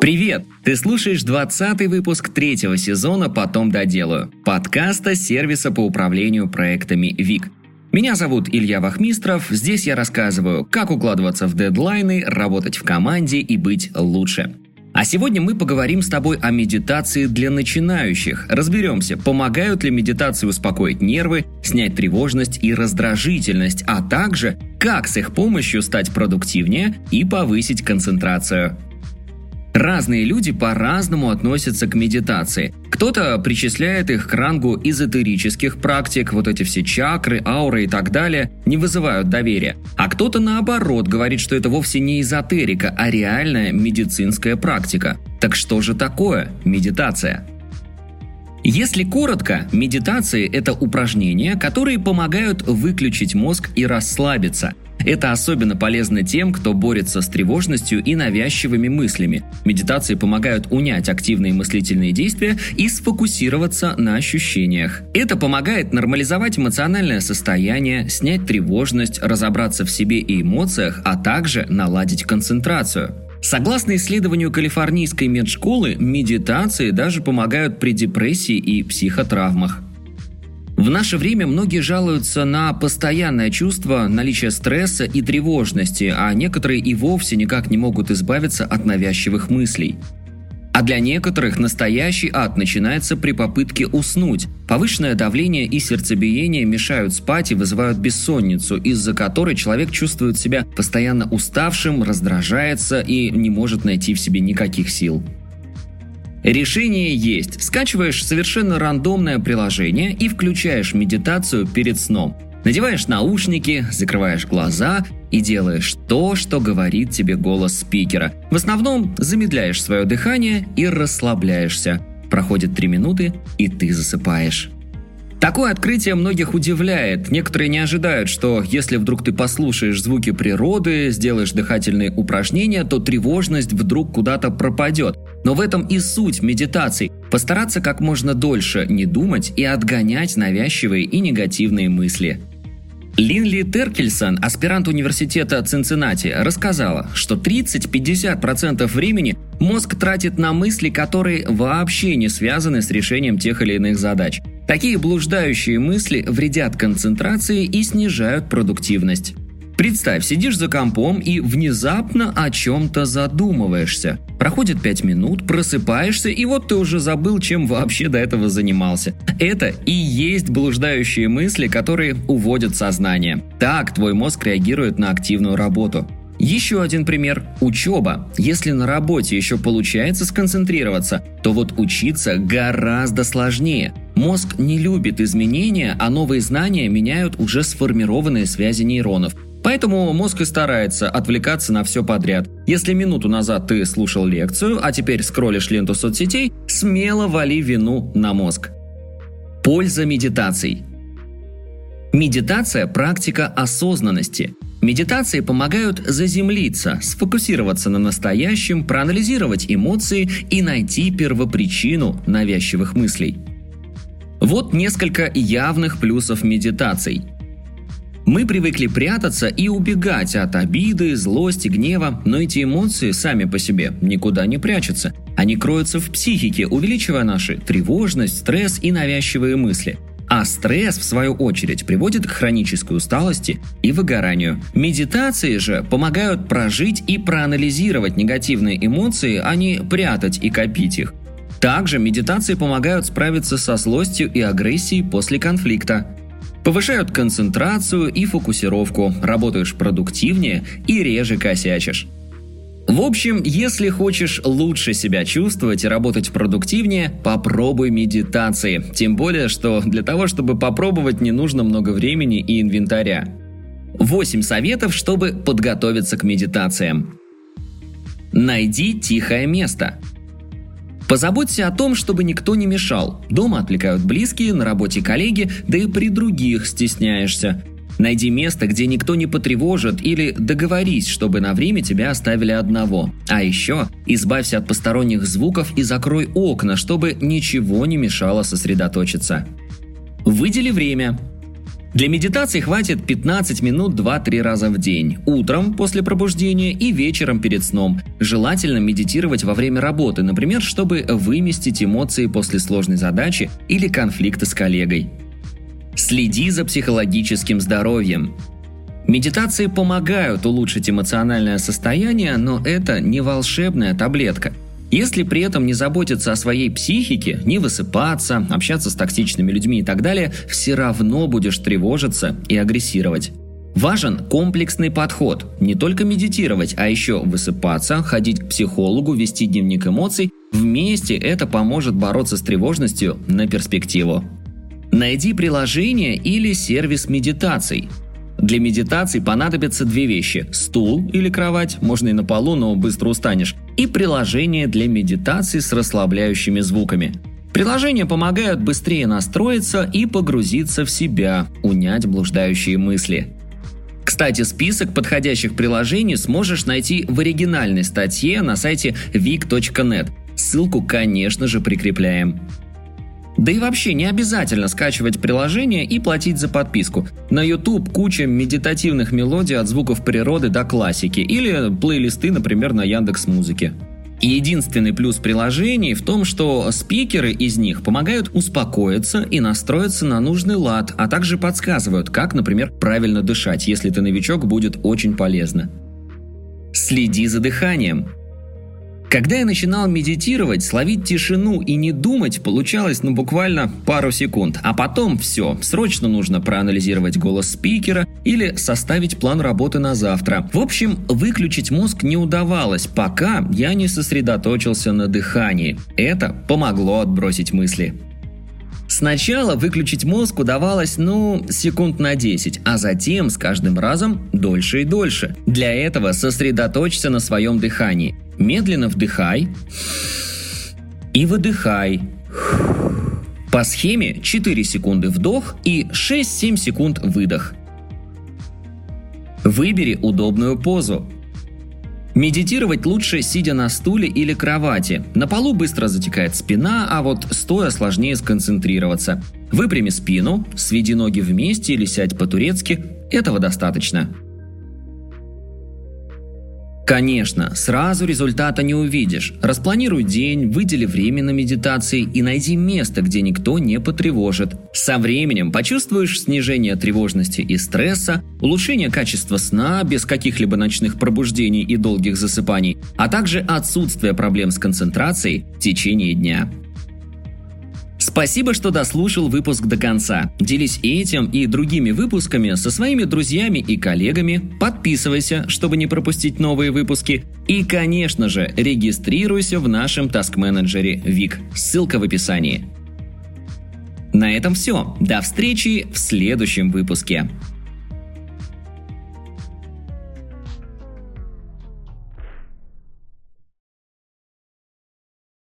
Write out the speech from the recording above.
Привет! Ты слушаешь 20 выпуск третьего сезона «Потом доделаю» подкаста сервиса по управлению проектами ВИК. Меня зовут Илья Вахмистров, здесь я рассказываю, как укладываться в дедлайны, работать в команде и быть лучше. А сегодня мы поговорим с тобой о медитации для начинающих. Разберемся, помогают ли медитации успокоить нервы, снять тревожность и раздражительность, а также как с их помощью стать продуктивнее и повысить концентрацию. Разные люди по-разному относятся к медитации. Кто-то причисляет их к рангу эзотерических практик, вот эти все чакры, ауры и так далее, не вызывают доверия. А кто-то наоборот говорит, что это вовсе не эзотерика, а реальная медицинская практика. Так что же такое медитация? Если коротко, медитации – это упражнения, которые помогают выключить мозг и расслабиться – это особенно полезно тем, кто борется с тревожностью и навязчивыми мыслями. Медитации помогают унять активные мыслительные действия и сфокусироваться на ощущениях. Это помогает нормализовать эмоциональное состояние, снять тревожность, разобраться в себе и эмоциях, а также наладить концентрацию. Согласно исследованию Калифорнийской медшколы, медитации даже помогают при депрессии и психотравмах. В наше время многие жалуются на постоянное чувство наличия стресса и тревожности, а некоторые и вовсе никак не могут избавиться от навязчивых мыслей. А для некоторых настоящий ад начинается при попытке уснуть. Повышенное давление и сердцебиение мешают спать и вызывают бессонницу, из-за которой человек чувствует себя постоянно уставшим, раздражается и не может найти в себе никаких сил. Решение есть. Скачиваешь совершенно рандомное приложение и включаешь медитацию перед сном. Надеваешь наушники, закрываешь глаза и делаешь то, что говорит тебе голос спикера. В основном замедляешь свое дыхание и расслабляешься. Проходит три минуты, и ты засыпаешь. Такое открытие многих удивляет. Некоторые не ожидают, что если вдруг ты послушаешь звуки природы, сделаешь дыхательные упражнения, то тревожность вдруг куда-то пропадет. Но в этом и суть медитаций – постараться как можно дольше не думать и отгонять навязчивые и негативные мысли. Линли Теркельсон, аспирант университета Цинциннати, рассказала, что 30-50% времени мозг тратит на мысли, которые вообще не связаны с решением тех или иных задач – Такие блуждающие мысли вредят концентрации и снижают продуктивность. Представь, сидишь за компом и внезапно о чем-то задумываешься. Проходит 5 минут, просыпаешься, и вот ты уже забыл, чем вообще до этого занимался. Это и есть блуждающие мысли, которые уводят сознание. Так твой мозг реагирует на активную работу. Еще один пример – учеба. Если на работе еще получается сконцентрироваться, то вот учиться гораздо сложнее. Мозг не любит изменения, а новые знания меняют уже сформированные связи нейронов. Поэтому мозг и старается отвлекаться на все подряд. Если минуту назад ты слушал лекцию, а теперь скроллишь ленту соцсетей, смело вали вину на мозг. Польза медитаций. Медитация – практика осознанности – Медитации помогают заземлиться, сфокусироваться на настоящем, проанализировать эмоции и найти первопричину навязчивых мыслей. Вот несколько явных плюсов медитаций. Мы привыкли прятаться и убегать от обиды, злости, гнева, но эти эмоции сами по себе никуда не прячутся. Они кроются в психике, увеличивая наши тревожность, стресс и навязчивые мысли – а стресс, в свою очередь, приводит к хронической усталости и выгоранию. Медитации же помогают прожить и проанализировать негативные эмоции, а не прятать и копить их. Также медитации помогают справиться со злостью и агрессией после конфликта. Повышают концентрацию и фокусировку, работаешь продуктивнее и реже косячишь. В общем, если хочешь лучше себя чувствовать и работать продуктивнее, попробуй медитации. Тем более, что для того, чтобы попробовать, не нужно много времени и инвентаря. 8 советов, чтобы подготовиться к медитациям. Найди тихое место. Позаботься о том, чтобы никто не мешал. Дома отвлекают близкие, на работе коллеги, да и при других стесняешься. Найди место, где никто не потревожит, или договорись, чтобы на время тебя оставили одного. А еще избавься от посторонних звуков и закрой окна, чтобы ничего не мешало сосредоточиться. Выдели время. Для медитации хватит 15 минут 2-3 раза в день. Утром после пробуждения и вечером перед сном. Желательно медитировать во время работы, например, чтобы выместить эмоции после сложной задачи или конфликта с коллегой. Следи за психологическим здоровьем. Медитации помогают улучшить эмоциональное состояние, но это не волшебная таблетка – если при этом не заботиться о своей психике, не высыпаться, общаться с токсичными людьми и так далее, все равно будешь тревожиться и агрессировать. Важен комплексный подход. Не только медитировать, а еще высыпаться, ходить к психологу, вести дневник эмоций. Вместе это поможет бороться с тревожностью на перспективу. Найди приложение или сервис медитаций. Для медитации понадобятся две вещи – стул или кровать, можно и на полу, но быстро устанешь, и приложение для медитации с расслабляющими звуками. Приложения помогают быстрее настроиться и погрузиться в себя, унять блуждающие мысли. Кстати, список подходящих приложений сможешь найти в оригинальной статье на сайте vic.net. Ссылку, конечно же, прикрепляем. Да и вообще не обязательно скачивать приложение и платить за подписку. На YouTube куча медитативных мелодий от звуков природы до классики или плейлисты, например, на Яндекс Музыке. единственный плюс приложений в том, что спикеры из них помогают успокоиться и настроиться на нужный лад, а также подсказывают, как, например, правильно дышать, если ты новичок, будет очень полезно. Следи за дыханием. Когда я начинал медитировать, словить тишину и не думать получалось ну буквально пару секунд, а потом все, срочно нужно проанализировать голос спикера или составить план работы на завтра. В общем, выключить мозг не удавалось, пока я не сосредоточился на дыхании. Это помогло отбросить мысли. Сначала выключить мозг удавалось, ну, секунд на 10, а затем с каждым разом дольше и дольше. Для этого сосредоточься на своем дыхании – Медленно вдыхай и выдыхай. По схеме 4 секунды вдох и 6-7 секунд выдох. Выбери удобную позу. Медитировать лучше сидя на стуле или кровати. На полу быстро затекает спина, а вот стоя сложнее сконцентрироваться. Выпрями спину, сведи ноги вместе или сядь по-турецки. Этого достаточно. Конечно, сразу результата не увидишь. Распланируй день, выдели время на медитации и найди место, где никто не потревожит. Со временем почувствуешь снижение тревожности и стресса, улучшение качества сна без каких-либо ночных пробуждений и долгих засыпаний, а также отсутствие проблем с концентрацией в течение дня. Спасибо, что дослушал выпуск до конца. Делись этим и другими выпусками со своими друзьями и коллегами. Подписывайся, чтобы не пропустить новые выпуски. И, конечно же, регистрируйся в нашем таск-менеджере ВИК. Ссылка в описании. На этом все. До встречи в следующем выпуске.